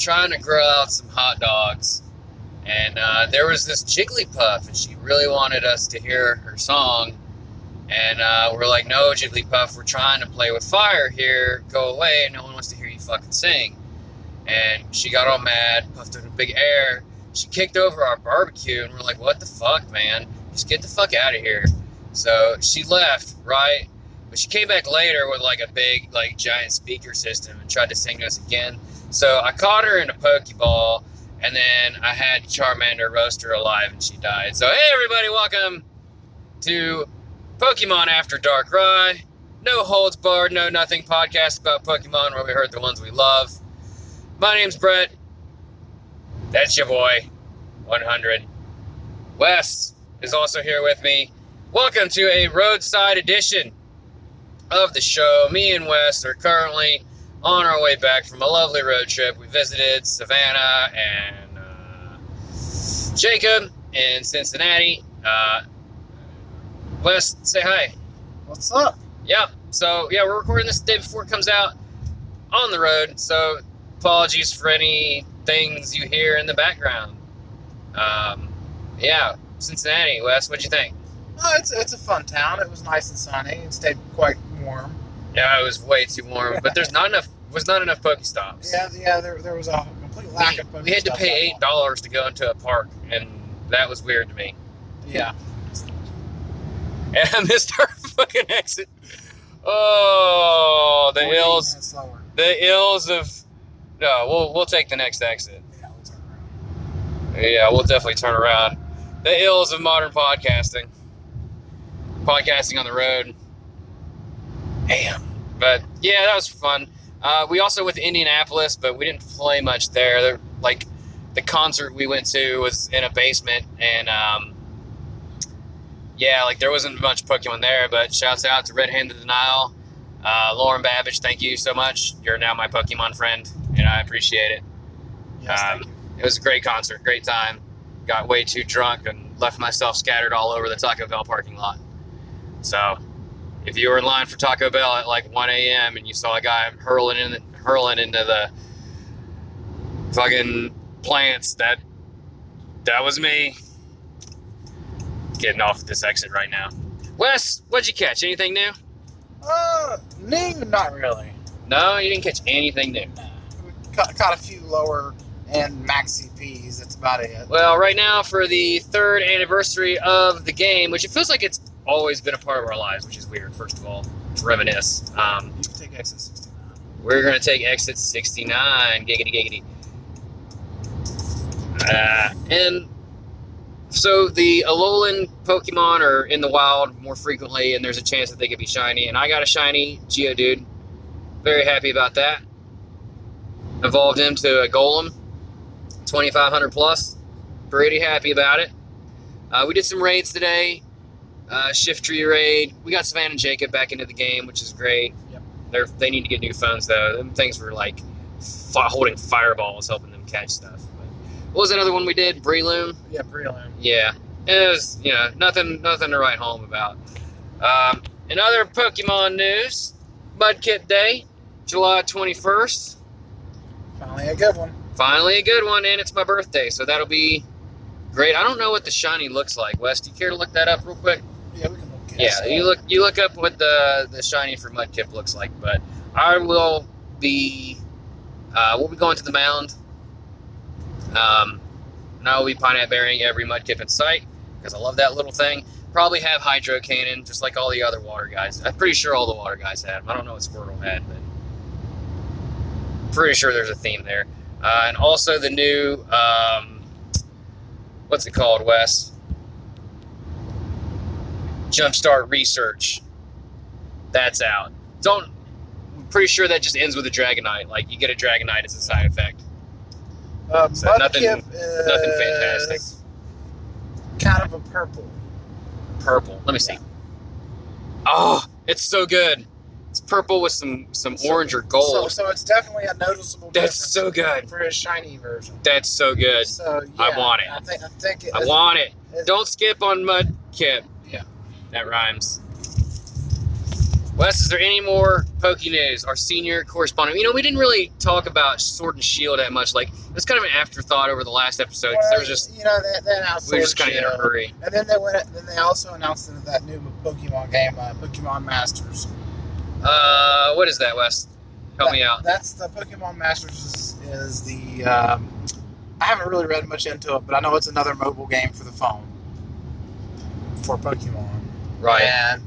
trying to grill out some hot dogs. And uh, there was this Jigglypuff, and she really wanted us to hear her song. And uh, we're like, no, Jigglypuff, we're trying to play with fire here. Go away. No one wants to hear you fucking sing. And she got all mad, puffed in a big air. She kicked over our barbecue, and we're like, what the fuck, man? Just get the fuck out of here. So she left, right? But she came back later with like a big, like giant speaker system and tried to sing to us again. So I caught her in a Pokeball, and then I had Charmander roast her alive, and she died. So hey, everybody, welcome to Pokemon After Dark Rye. No holds barred, no nothing podcast about Pokemon where we heard the ones we love. My name's Brett. That's your boy, 100. Wes is also here with me. Welcome to a roadside edition of the show. Me and Wes are currently on our way back from a lovely road trip. We visited Savannah and uh, Jacob in Cincinnati. Uh, Wes, say hi. What's up? Yeah. So yeah, we're recording this the day before it comes out on the road. So apologies for any things you hear in the background. Um, yeah, Cincinnati, Wes, what'd you think? Oh, it's it's a fun town. It was nice and sunny. It stayed quite warm. Yeah, it was way too warm, but there's not enough. Was not enough Pokestops. Yeah, yeah. There, there was a complete lack we, of. we had to pay eight dollars to go into a park, and that was weird to me. Yeah. And I missed our fucking exit. Oh, the ills, the ills of. No, we'll we'll take the next exit. Yeah, we'll turn around. Yeah, we'll definitely turn around. The ills of modern podcasting. Podcasting on the road. Damn. But yeah, that was fun. Uh, we also went to Indianapolis, but we didn't play much there. There- Like the concert we went to was in a basement, and um, yeah, like there wasn't much Pokemon there. But shouts out to Red Handed Denial, uh, Lauren Babic. Thank you so much. You're now my Pokemon friend, and I appreciate it. Yes, Um. It was a great concert, great time. Got way too drunk and left myself scattered all over the Taco Bell parking lot. So, if you were in line for Taco Bell at like 1 a.m. and you saw a guy hurling in, hurling into the fucking plants, that that was me. Getting off this exit right now. Wes, what'd you catch? Anything new? Uh, new, not really. No, you didn't catch anything new. Caught, caught a few lower end max peas. That's about it. Well, right now for the third anniversary of the game, which it feels like it's always been a part of our lives, which is weird. First of all, to reminisce. Um, You can take exit 69. we're gonna take exit 69. Giggity giggity. Uh, and so the Alolan Pokemon are in the wild more frequently, and there's a chance that they could be shiny. And I got a shiny Geodude. Very happy about that. Evolved into a Golem, 2500 plus. Pretty happy about it. Uh, we did some raids today. Uh, Shiftry raid. We got Savannah and Jacob back into the game, which is great. Yep. They're, they need to get new phones though. Them things were like fi- holding fireballs, helping them catch stuff. But what was another one we did? Breloom. Yeah, Breloom. Yeah, it was you know nothing nothing to write home about. Um, in other Pokemon news, Mudkip Day, July twenty first. Finally a good one. Finally a good one, and it's my birthday, so that'll be great. I don't know what the shiny looks like. Wes, do you care to look that up real quick? Yeah, we can look Yeah, you look you look up what the the shiny for Mudkip looks like. But I will be uh, we'll be going to the mound. Um, and I will be pineapple berrying every Mudkip in sight because I love that little thing. Probably have Hydro Cannon just like all the other water guys. I'm pretty sure all the water guys have. 'em. I don't know what Squirtle had, but pretty sure there's a theme there. Uh, and also the new um, what's it called, Wes? Jumpstart Research. That's out. Don't. I'm pretty sure that just ends with a Dragonite. Like you get a Dragonite as a side effect. Uh, So nothing- nothing fantastic. Kind of a purple. Purple. Let me see. Oh, it's so good. It's purple with some some So- orange or gold. so it's definitely a noticeable That's difference so good. for a shiny version. That's so good. So yeah, I want it. I think I think it, I want it. it- Don't skip on Mudkip. That rhymes. Wes, is there any more Poke News? Our senior correspondent. You know, we didn't really talk about Sword and Shield that much. Like, it was kind of an afterthought over the last episode. 'cause there was just you know they, they announced we were just kind of in a hurry. And then they went. Then they also announced that- that new Pokemon game, uh, Pokemon Masters. Uh, what is that, Wes? Help me out. That's the Pokemon Masters is, is the. Um, I haven't really read much into it, but I know it's another mobile game for the phone for Pokemon. Right. And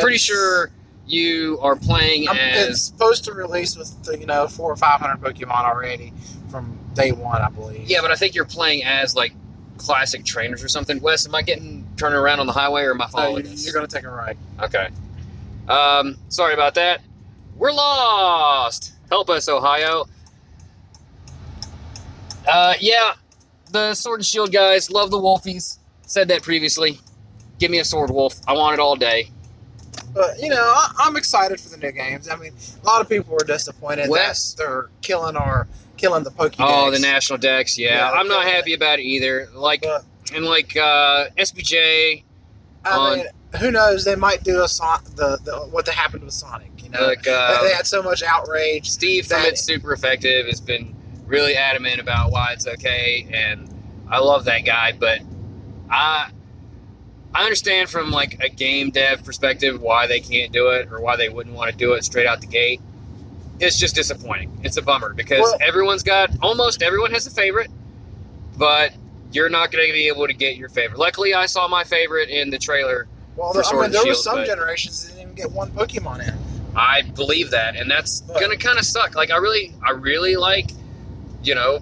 Pretty sure you are playing it's as. supposed to release with you know four or five hundred Pokemon already from day one, I believe. Yeah, but I think you're playing as like classic trainers or something. Wes, am I getting turning around on the highway or am I following you're, you're gonna take a ride. Okay. Um, sorry about that. We're lost. Help us, Ohio. Uh, yeah, the Sword and Shield guys love the Wolfies. Said that previously. Give me a Sword Wolf. I want it all day. But you know, I, I'm excited for the new games. I mean, a lot of people were disappointed Wes? that they're killing our killing the Pokédex. Oh, the national Dex. Yeah, Yeah, I'm not happy about it either. Like But and like uh, SBJ. I on- mean, who knows? They might do a son- the, the what that happened with Sonic. You know, Like, uh, they had so much outrage. Steve from It's Super Effective has been really adamant about why it's okay, and I love that guy. But I I understand from like a game dev perspective why they can't do it or why they wouldn't want to do it straight out the gate. It's just disappointing. It's a bummer because Well- everyone's got almost everyone has a favorite, but you're not going to be able to get your favorite. Luckily, I saw my favorite in the trailer. Well, for I mean, there were some generations that didn't even get one Pokemon in. I believe that, and that's gonna kind of suck. Like I really, I really like, you know,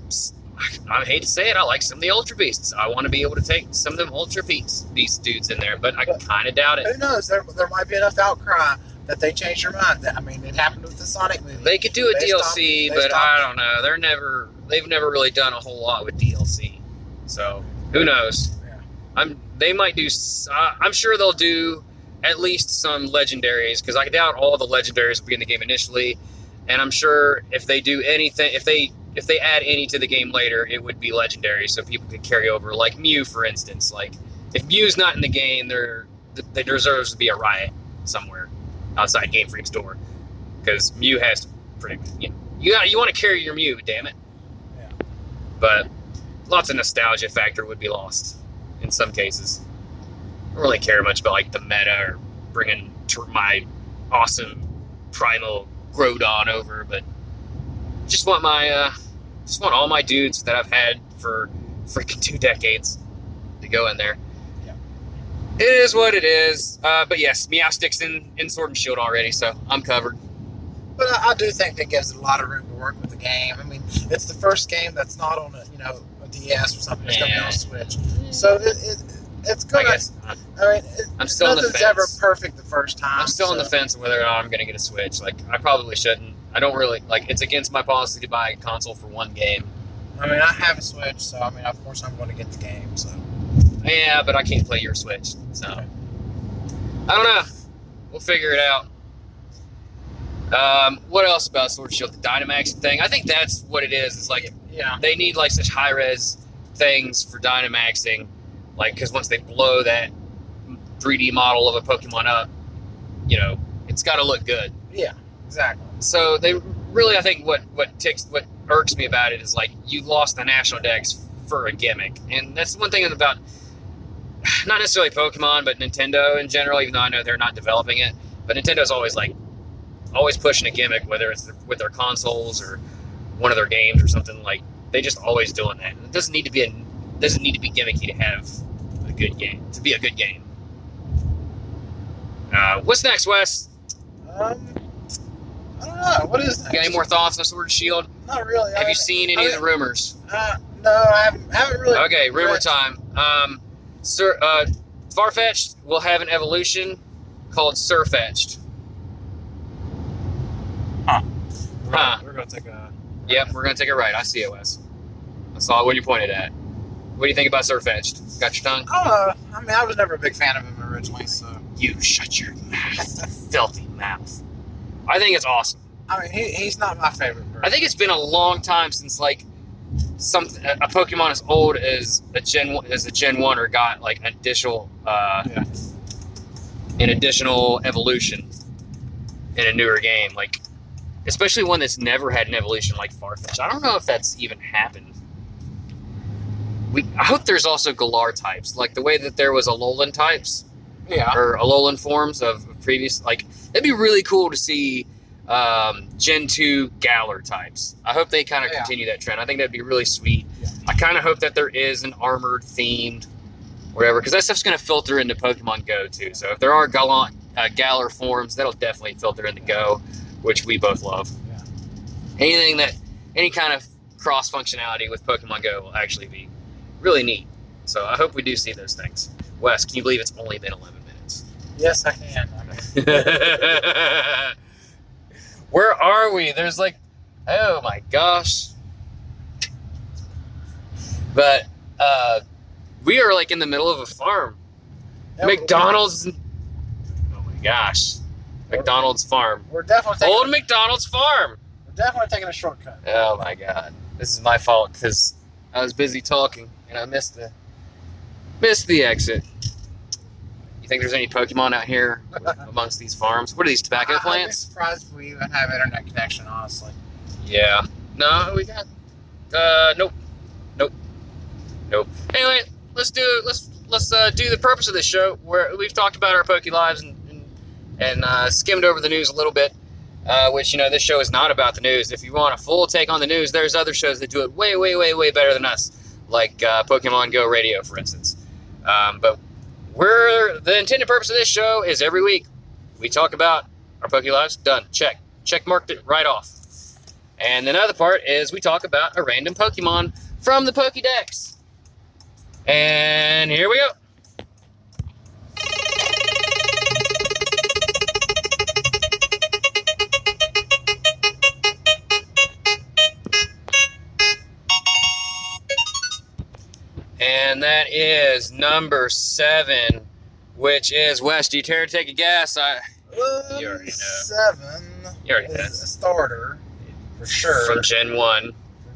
I hate to say it, I like some of the Ultra Beasts. I want to be able to take some of them Ultra Beast Beast dudes in there, but I kind of doubt it. Who knows? There, there might be enough outcry that they change their mind. I mean, it happened with the Sonic movie. They could do a DLC, but I don't know. They're never, they've never really done a whole lot with DLC. So who knows? Yeah. I'm. They might do. Uh, I'm sure they'll do at least some legendaries because I doubt all the legendaries will be in the game initially, and I'm sure if they do anything, if they if they add any to the game later, it would be legendary, so people could carry over. Like Mew, for instance. Like if Mew's not in the game, there there deserves to be a riot somewhere outside Game Freak's door because Mew has to pretty. You know, you got you want to carry your Mew, damn it. Yeah. But lots of nostalgia factor would be lost in some cases. I don't really care much about like the meta or bringing to my awesome primal Groudon over, but just want my uh, just want all my dudes that I've had for freaking two decades to go in there. Yeah. It is what it is. Uh, but yes, Meowstic's in, in Sword and Shield already, so I'm covered. But I, I do think that gives it a lot of room to work with the game. I mean, it's the first game that's not on a you know a DS or something. It's coming on Switch, so it, it it's I gonna. I, guess uh, mean, it, I'm still on the nothing's fence. ever perfect the first time. I'm still on the fence of whether or not I'm going to get a Switch. Like, I probably shouldn't. I don't really like. It's against my policy to buy a console for one game. I mean, I have a Switch, so I mean, of course, I'm going to get the game. So Yeah, but I can't play your Switch, so I don't know. We'll figure it out. Um, what else about Sword Shield? The Dynamax thing. I think that's what it is. It's like yeah, they need like such high res things for Dynamaxing, like because once they blow that 3D model of a Pokemon up, you know, it's got to look good. yeah, exactly. So they really, I think what what ticks what irks me about it is like you lost the national Dex for a gimmick, and that's one thing about not necessarily Pokemon, but Nintendo in general. Even though I know they're not developing it, but Nintendo's always like always pushing a gimmick, whether it's with their consoles or one of their games or something. Like they just always doing that. It doesn't need to be a doesn't need to be gimmicky to have a good game to be a good game. Uh, what's next, Wes? Um, I don't know. What is that? You got any more thoughts on Sword and Shield? Not really. I Have you seen any I of the rumors? Uh, no, I haven't, haven't really. Okay, rumor read- time. Um, Sir, uh, Farfetch'd will have an evolution called Surfetched. We're, Huh. we're going to take a. Yep, we're gonna take it right. I see it, Wes. I saw what you pointed at. What do you think about Surfetched? Got your tongue? I. I mean, I was never a big fan of him originally, so. You shut your mouth, filthy mouth. I think it's awesome. I mean, he, he's not my favorite. I think it's been a long time since like something a Pokemon as old as a Gen one- as a Gen one or got like an additional uh, Yeah. an additional evolution. in a newer game, like especially one that's never had an evolution like Farfetch. I don't know if that's even happened. We I hope there's also Galar types, like the way that there was Alolan types Yeah. or Alolan forms of previous. Like it'd be really cool to see um, Gen two Galar types. I hope they kind of Yeah. continue that trend. I think that'd be really sweet. Yeah. I kind of hope that there is an armored themed, whatever, because that stuff's going to filter into Pokemon Go too. So if there are Galar, uh, Galar forms, that'll definitely filter into Go, which we both love. Yeah. Anything that, any kind of cross functionality with Pokemon Go will actually be really neat. So I hope we do see those things. Wes, can you believe it's only been 11 minutes? Yes, I can. Where are we? There's like, oh my gosh. But uh, we are like in the middle of a farm. McDonald's. Oh my gosh. McDonald's farm. We're definitely taking, Old McDonald's farm. we're definitely taking a shortcut. Oh my god. This is my fault because I was busy talking and I missed the missed the exit. You think there's any Pokemon out here amongst these farms? What are these tobacco I- I'd be plants? surprised if we even have internet connection. Honestly. Yeah. No, we got. Uh, nope, nope, nope. Anyway, let's do let's let's uh, do the purpose of this show where we've talked about our Poke lives and and, and uh, skimmed over the news a little bit. Uh, which you know, this show is not about the news. If you want a full take on the news, there's other shows that do it way, way, way, way better than us, like uh, Pokemon Go Radio, for instance. Um, but we're the intended purpose of this show is every week we talk about our Poke lives. Done. Check. Check marked it right off. And the other part is we talk about a random Pokemon from the Pokédex. And here we go. And that is number seven, which is West. Do you care to take a guess? I Um, You already know. Seven You already know. is a starter for sure. from Gen One.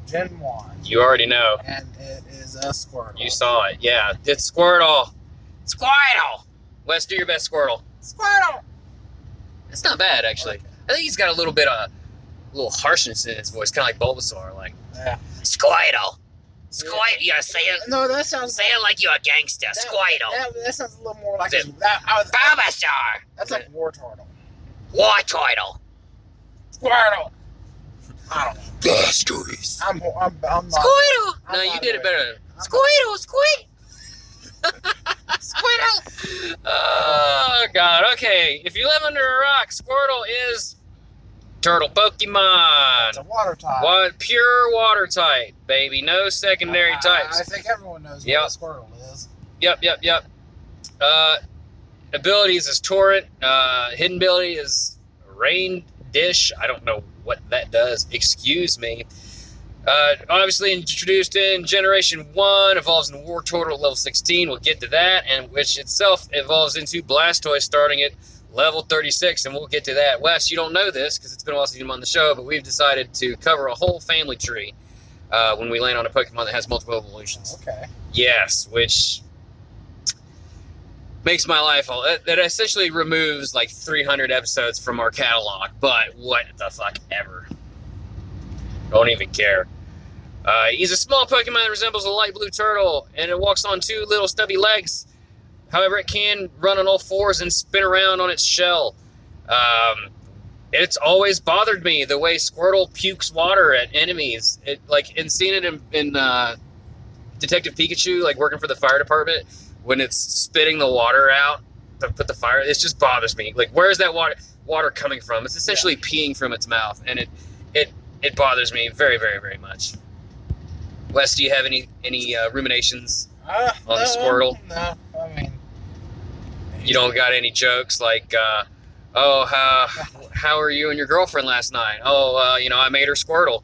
Gen One, You already know. and it is a Squirtle. You saw it. Yeah, it's Squirtle. Squirtle. Wes, do your best Squirtle. Squirtle. It's not bad actually. I think he's got a little bit of a little harshness in his voice, kind of like Bulbasaur, like Yeah. Squirtle. Squirtle. You gotta say it. No, that sounds. Say it like you're a gangster. that, Squirtle. That, that sounds a little more like Is a, that. I was, Bulbasaur. that's like Wartortle. War Turtle. Squirtle. I don't know. Bastards. I'm. I'm. I'm not. Squirtle. I'm No, you did it better. I'm Squirtle. Squeak. Squirtle. Oh God. Okay. If you live under a rock, Squirtle is turtle Pokemon. It's a water type. What pure water type, baby. No secondary I- types. I think everyone knows Yep. what a Squirtle is. Yep, yep, yep. Uh, abilities is torrent. Uh, hidden ability is rain dish. I don't know what that does. Excuse me. Uh, obviously introduced in Generation One, evolves in Wartortle level 16. We'll get to that, and which itself evolves into Blastoise, starting at level 36, and we'll get to that. Wes, you don't know this because it's been a while since you've been on the show, but we've decided to cover a whole family tree uh, when we land on a Pokemon that has multiple evolutions. Okay. Yes, which makes my life all that, that essentially removes like 300 episodes from our catalog. But what the fuck ever? Don't even care. Uh, he's a small Pokemon that resembles a light blue turtle, and it walks on two little stubby legs. However, it can run on all fours and spin around on its shell. Um, it's always bothered me the way Squirtle pukes water at enemies. It like and seeing it in, in uh, Detective Pikachu, like working for the fire department, when it's spitting the water out to put the fire, it just bothers me. Like, where's that water water coming from? It's essentially peeing from its mouth, and it it it bothers me very very very much. Wes, do you have any any uh, ruminations? Uh, On the no, Squirtle? No. You don't got any jokes like, uh, oh, how how are you and your girlfriend last night? Oh, uh, you know, I made her Squirtle.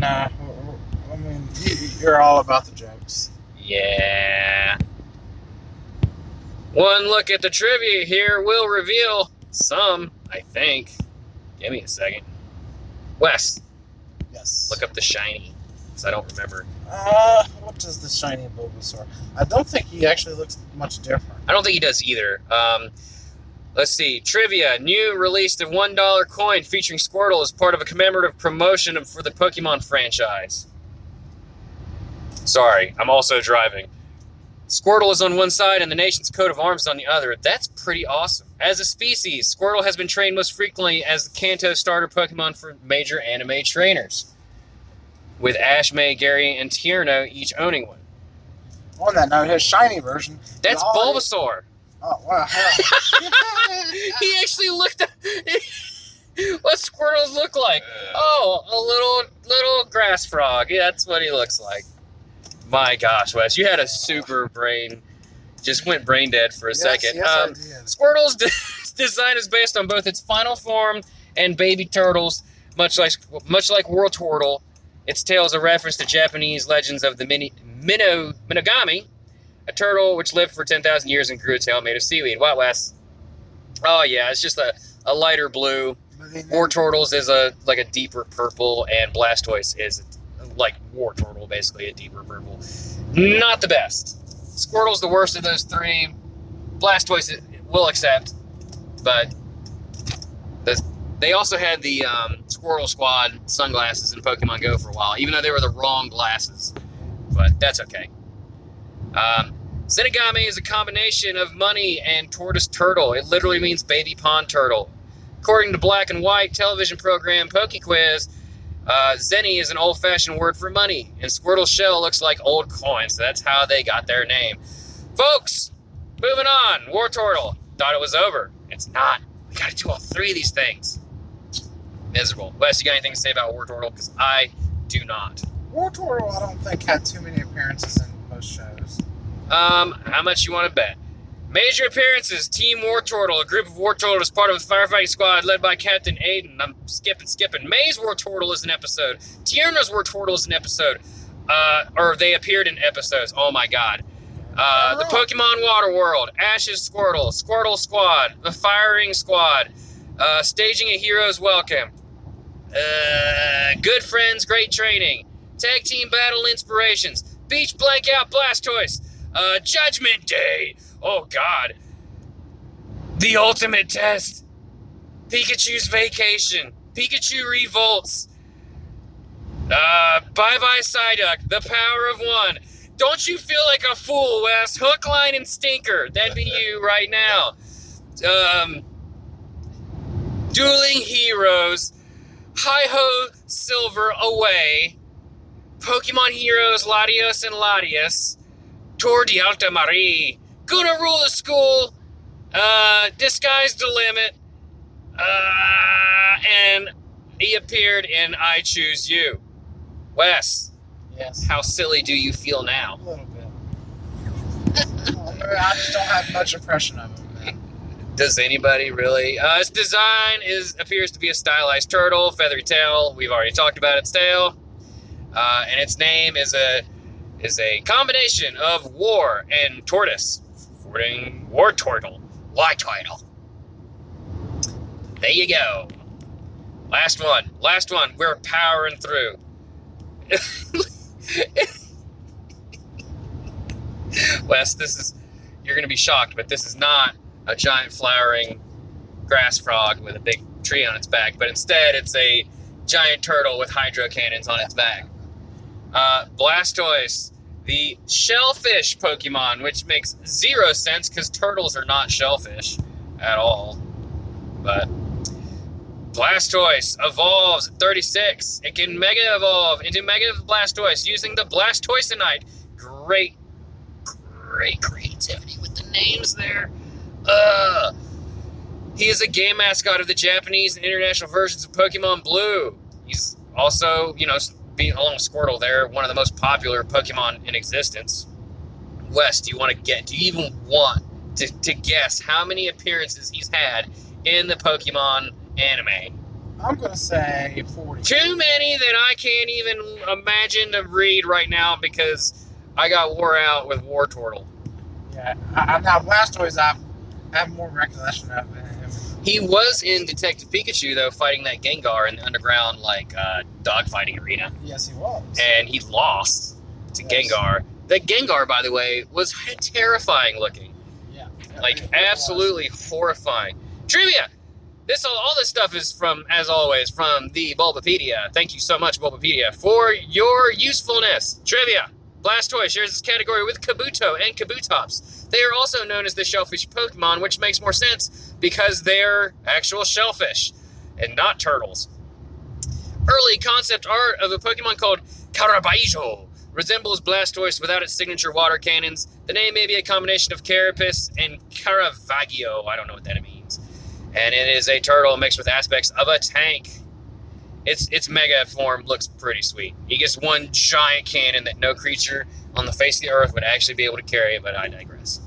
No, I mean you, you're all about the jokes. Yeah. One look at the trivia here will reveal some, I think. Give me a second. Wes, Yes. look up the shiny, because I don't remember. Uh, what does the shiny Bulbasaur? I don't think he actually looks much different. I don't think he does either. Um, Let's see. Trivia. Niue released a $1 coin featuring Squirtle as part of a commemorative promotion for the Pokemon franchise. Sorry, I'm also driving. Squirtle is on one side and the nation's coat of arms on the other. That's pretty awesome. As a species, Squirtle has been trained most frequently as the Kanto starter Pokemon for major anime trainers, with Ash, May, Gary, and Tierno each owning one. On that note, his shiny version. That's already- Bulbasaur. Oh wow! he actually looked at what squirtles look like. Oh, a little little grass frog. Yeah, that's what he looks like. My gosh, Wes, you had a super brain. Just went brain dead for a Yes, second. yes, I um, did. Squirtle's de- design is based on both its final form and baby turtles, much like much like Wartortle. Its tail is a reference to Japanese legends of the Mini, Mino, Minogame, a turtle which lived for 10,000 years and grew a tail made of seaweed. What, Wes? Oh, yeah, it's just a, a lighter blue. Wartortles is a like a deeper purple, and Blastoise is like Wartortle, basically a deeper purple. Not the best. Squirtle's the worst of those three. Blastoise will accept, but the, they also had the um, Squirtle Squad sunglasses in Pokemon Go for a while, even though they were the wrong glasses. But that's okay. Um, Zenigame is a combination of money and tortoise turtle. It literally means baby pond turtle. According to Black and White television program PokeQuiz, uh, Zeni is an old fashioned word for money, and Squirtle shell looks like old coins. So that's how they got their name. Folks, moving on. Wartortle. Thought it was over. It's not. We gotta do all three of these things. Miserable. Wes, you got anything to say about Wartortle? Because I do not. Wartortle, I don't think had too many appearances in most shows. Um, how much you want to bet? Major appearances: Team Wartortle, a group of Wartortle is part of a firefighting squad led by Captain Aiden. I'm skipping, skipping. May's Wartortle is an episode. Tierno's War Turtle is an episode. Uh, or they appeared in episodes. Oh my god. Uh, the Pokemon Water World, Ash's Squirtle, Squirtle Squad, the Firing Squad, uh, staging a hero's welcome, uh, good friends, great training, tag team battle inspirations, beach blankout Blastoise, uh, Judgment Day. Oh God, the ultimate test, Pikachu's vacation, Pikachu revolts. Uh, bye bye Psyduck, the power of one. Don't you feel like a fool, Wes? Hook, line, and stinker. That'd be you right now. Um, dueling heroes. Hi ho, silver away. Pokemon heroes Latios and Latias. Tour de Alto Mare. Gonna rule the school. Uh, disguised the limit. Uh, and he appeared in I Choose You. Wes, Yes. how silly do you feel now? A little bit. I just don't have much impression of him. man. Does anybody really? Uh, its design is appears to be a stylized turtle, feathery tail. We've already talked about its tail, uh, and its name is a is a combination of war and tortoise, war turtle. Why turtle. There you go. Last one. Last one. We're powering through. Wes, this is you're gonna be shocked, but this is not a giant flowering grass frog with a big tree on its back, but instead it's a giant turtle with hydro cannons on its back. Uh, Blastoise, the shellfish Pokemon, which makes zero sense because turtles are not shellfish at all. But Blastoise evolves at 36. It can Mega Evolve into Mega Blastoise using the Blastoisinite. Great, great creativity with the names there. Uh, he is a game mascot of the Japanese and international versions of Pokemon Blue. He's also, you know, being along with Squirtle, they're one of the most popular Pokemon in existence. Wes, do you want to get? Do you even want to, to guess how many appearances he's had in the Pokemon anime? I'm gonna say 40. Too many that I can't even imagine to read right now because I got wore out with Wartortle. Yeah. I, I, now Blastoise, I have more recollection of. He was in Detective Pikachu though, fighting that Gengar in the underground like uh, dogfighting arena, Yes, he was. and he lost to Yes. Gengar. That Gengar, by the way, was terrifying looking, yeah. like absolutely horrifying. Trivia. This all, all this stuff is from, as always, from the Bulbapedia. Thank you so much, Bulbapedia, for your usefulness. Trivia. Blastoise shares this category with Kabuto and Kabutops. They are also known as the shellfish Pokemon, which makes more sense because they're actual shellfish and not turtles. Early concept art of a Pokemon called Carabaijo resembles Blastoise without its signature water cannons. The name may be a combination of Carapace and Caravaggio. I don't know what that means. And it is a turtle mixed with aspects of a tank. Its its mega form looks pretty sweet. He gets one giant cannon that no creature on the face of the earth would actually be able to carry, but I digress.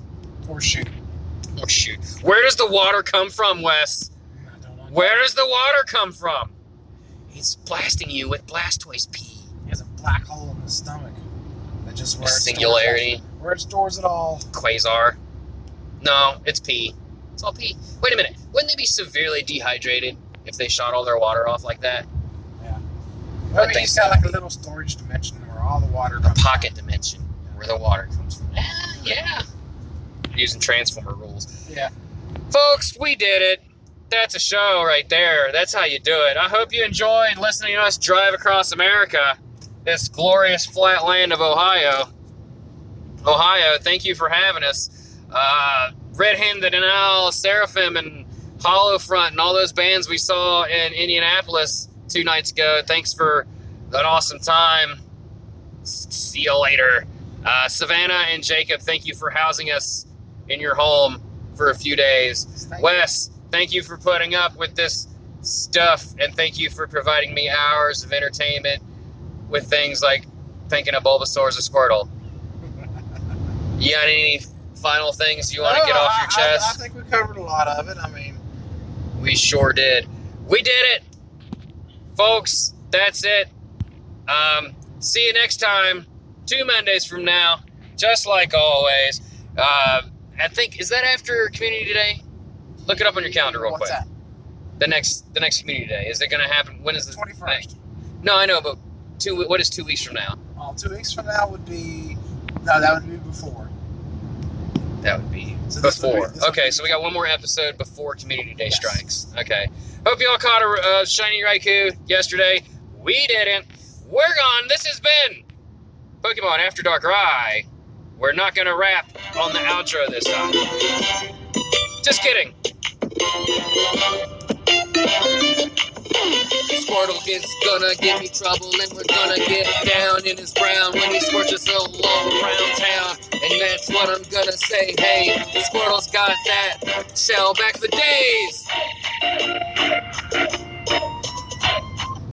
Or shoot. Or shoot. Where does the water come from, Wes? I don't know. Where does the water come from? It's blasting you with Blastoise pee. He has a black hole in his stomach. That just where it stores Singularity. it- Where it stores it all. Quasar. No, it's pee. It's all pee. Wait a minute. Wouldn't they be severely dehydrated if they shot all their water off like that? I I mean, think he's got like a little storage dimension where all the water A comes from. pocket dimension where the water comes from. Ah, yeah. Using transformer rules. Yeah. Folks, we did it. That's a show right there. That's how you do it. I hope you enjoyed listening to us drive across America, this glorious flat land of Ohio. Ohio, thank you for having us. Uh, Red Handed Denial, Seraphim, and Hollow Front, and all those bands we saw in Indianapolis two nights ago. Thanks for an awesome time. See you later. Uh, Savannah and Jacob, thank you for housing us in your home for a few days. Thank Wes, thank you for putting up with this stuff, and thank you for providing me hours of entertainment with things like thinking of Bulbasaur's a Squirtle. You got any final things you want to get off I- your chest? I, I think we covered a lot of it. I mean, We sure did. We did it, folks. That's it. Um, see you next time, two Mondays from now, just like always. Uh, I think is that after Community Day? Look it up on your calendar real what's quick. that? The next, the next Community Day is it going to happen? When is the Twenty first. No, I know, but two. What is two weeks from now? Oh, two weeks from now would be. No, that would be before. That would be So this would be- before. would okay, be so we got one more episode before Community Day Yes. strikes. Okay. Hope you all caught a uh, shiny Raikou yesterday. We didn't. We're gone. This has been Pokemon After Dark Rye. We're not going to rap on the outro this time. Just kidding. Squirtle is gonna give me trouble, and we're gonna get down in his brown when he scorches all around town. And that's what I'm gonna say. Hey, Squirtle's got that shell back for days.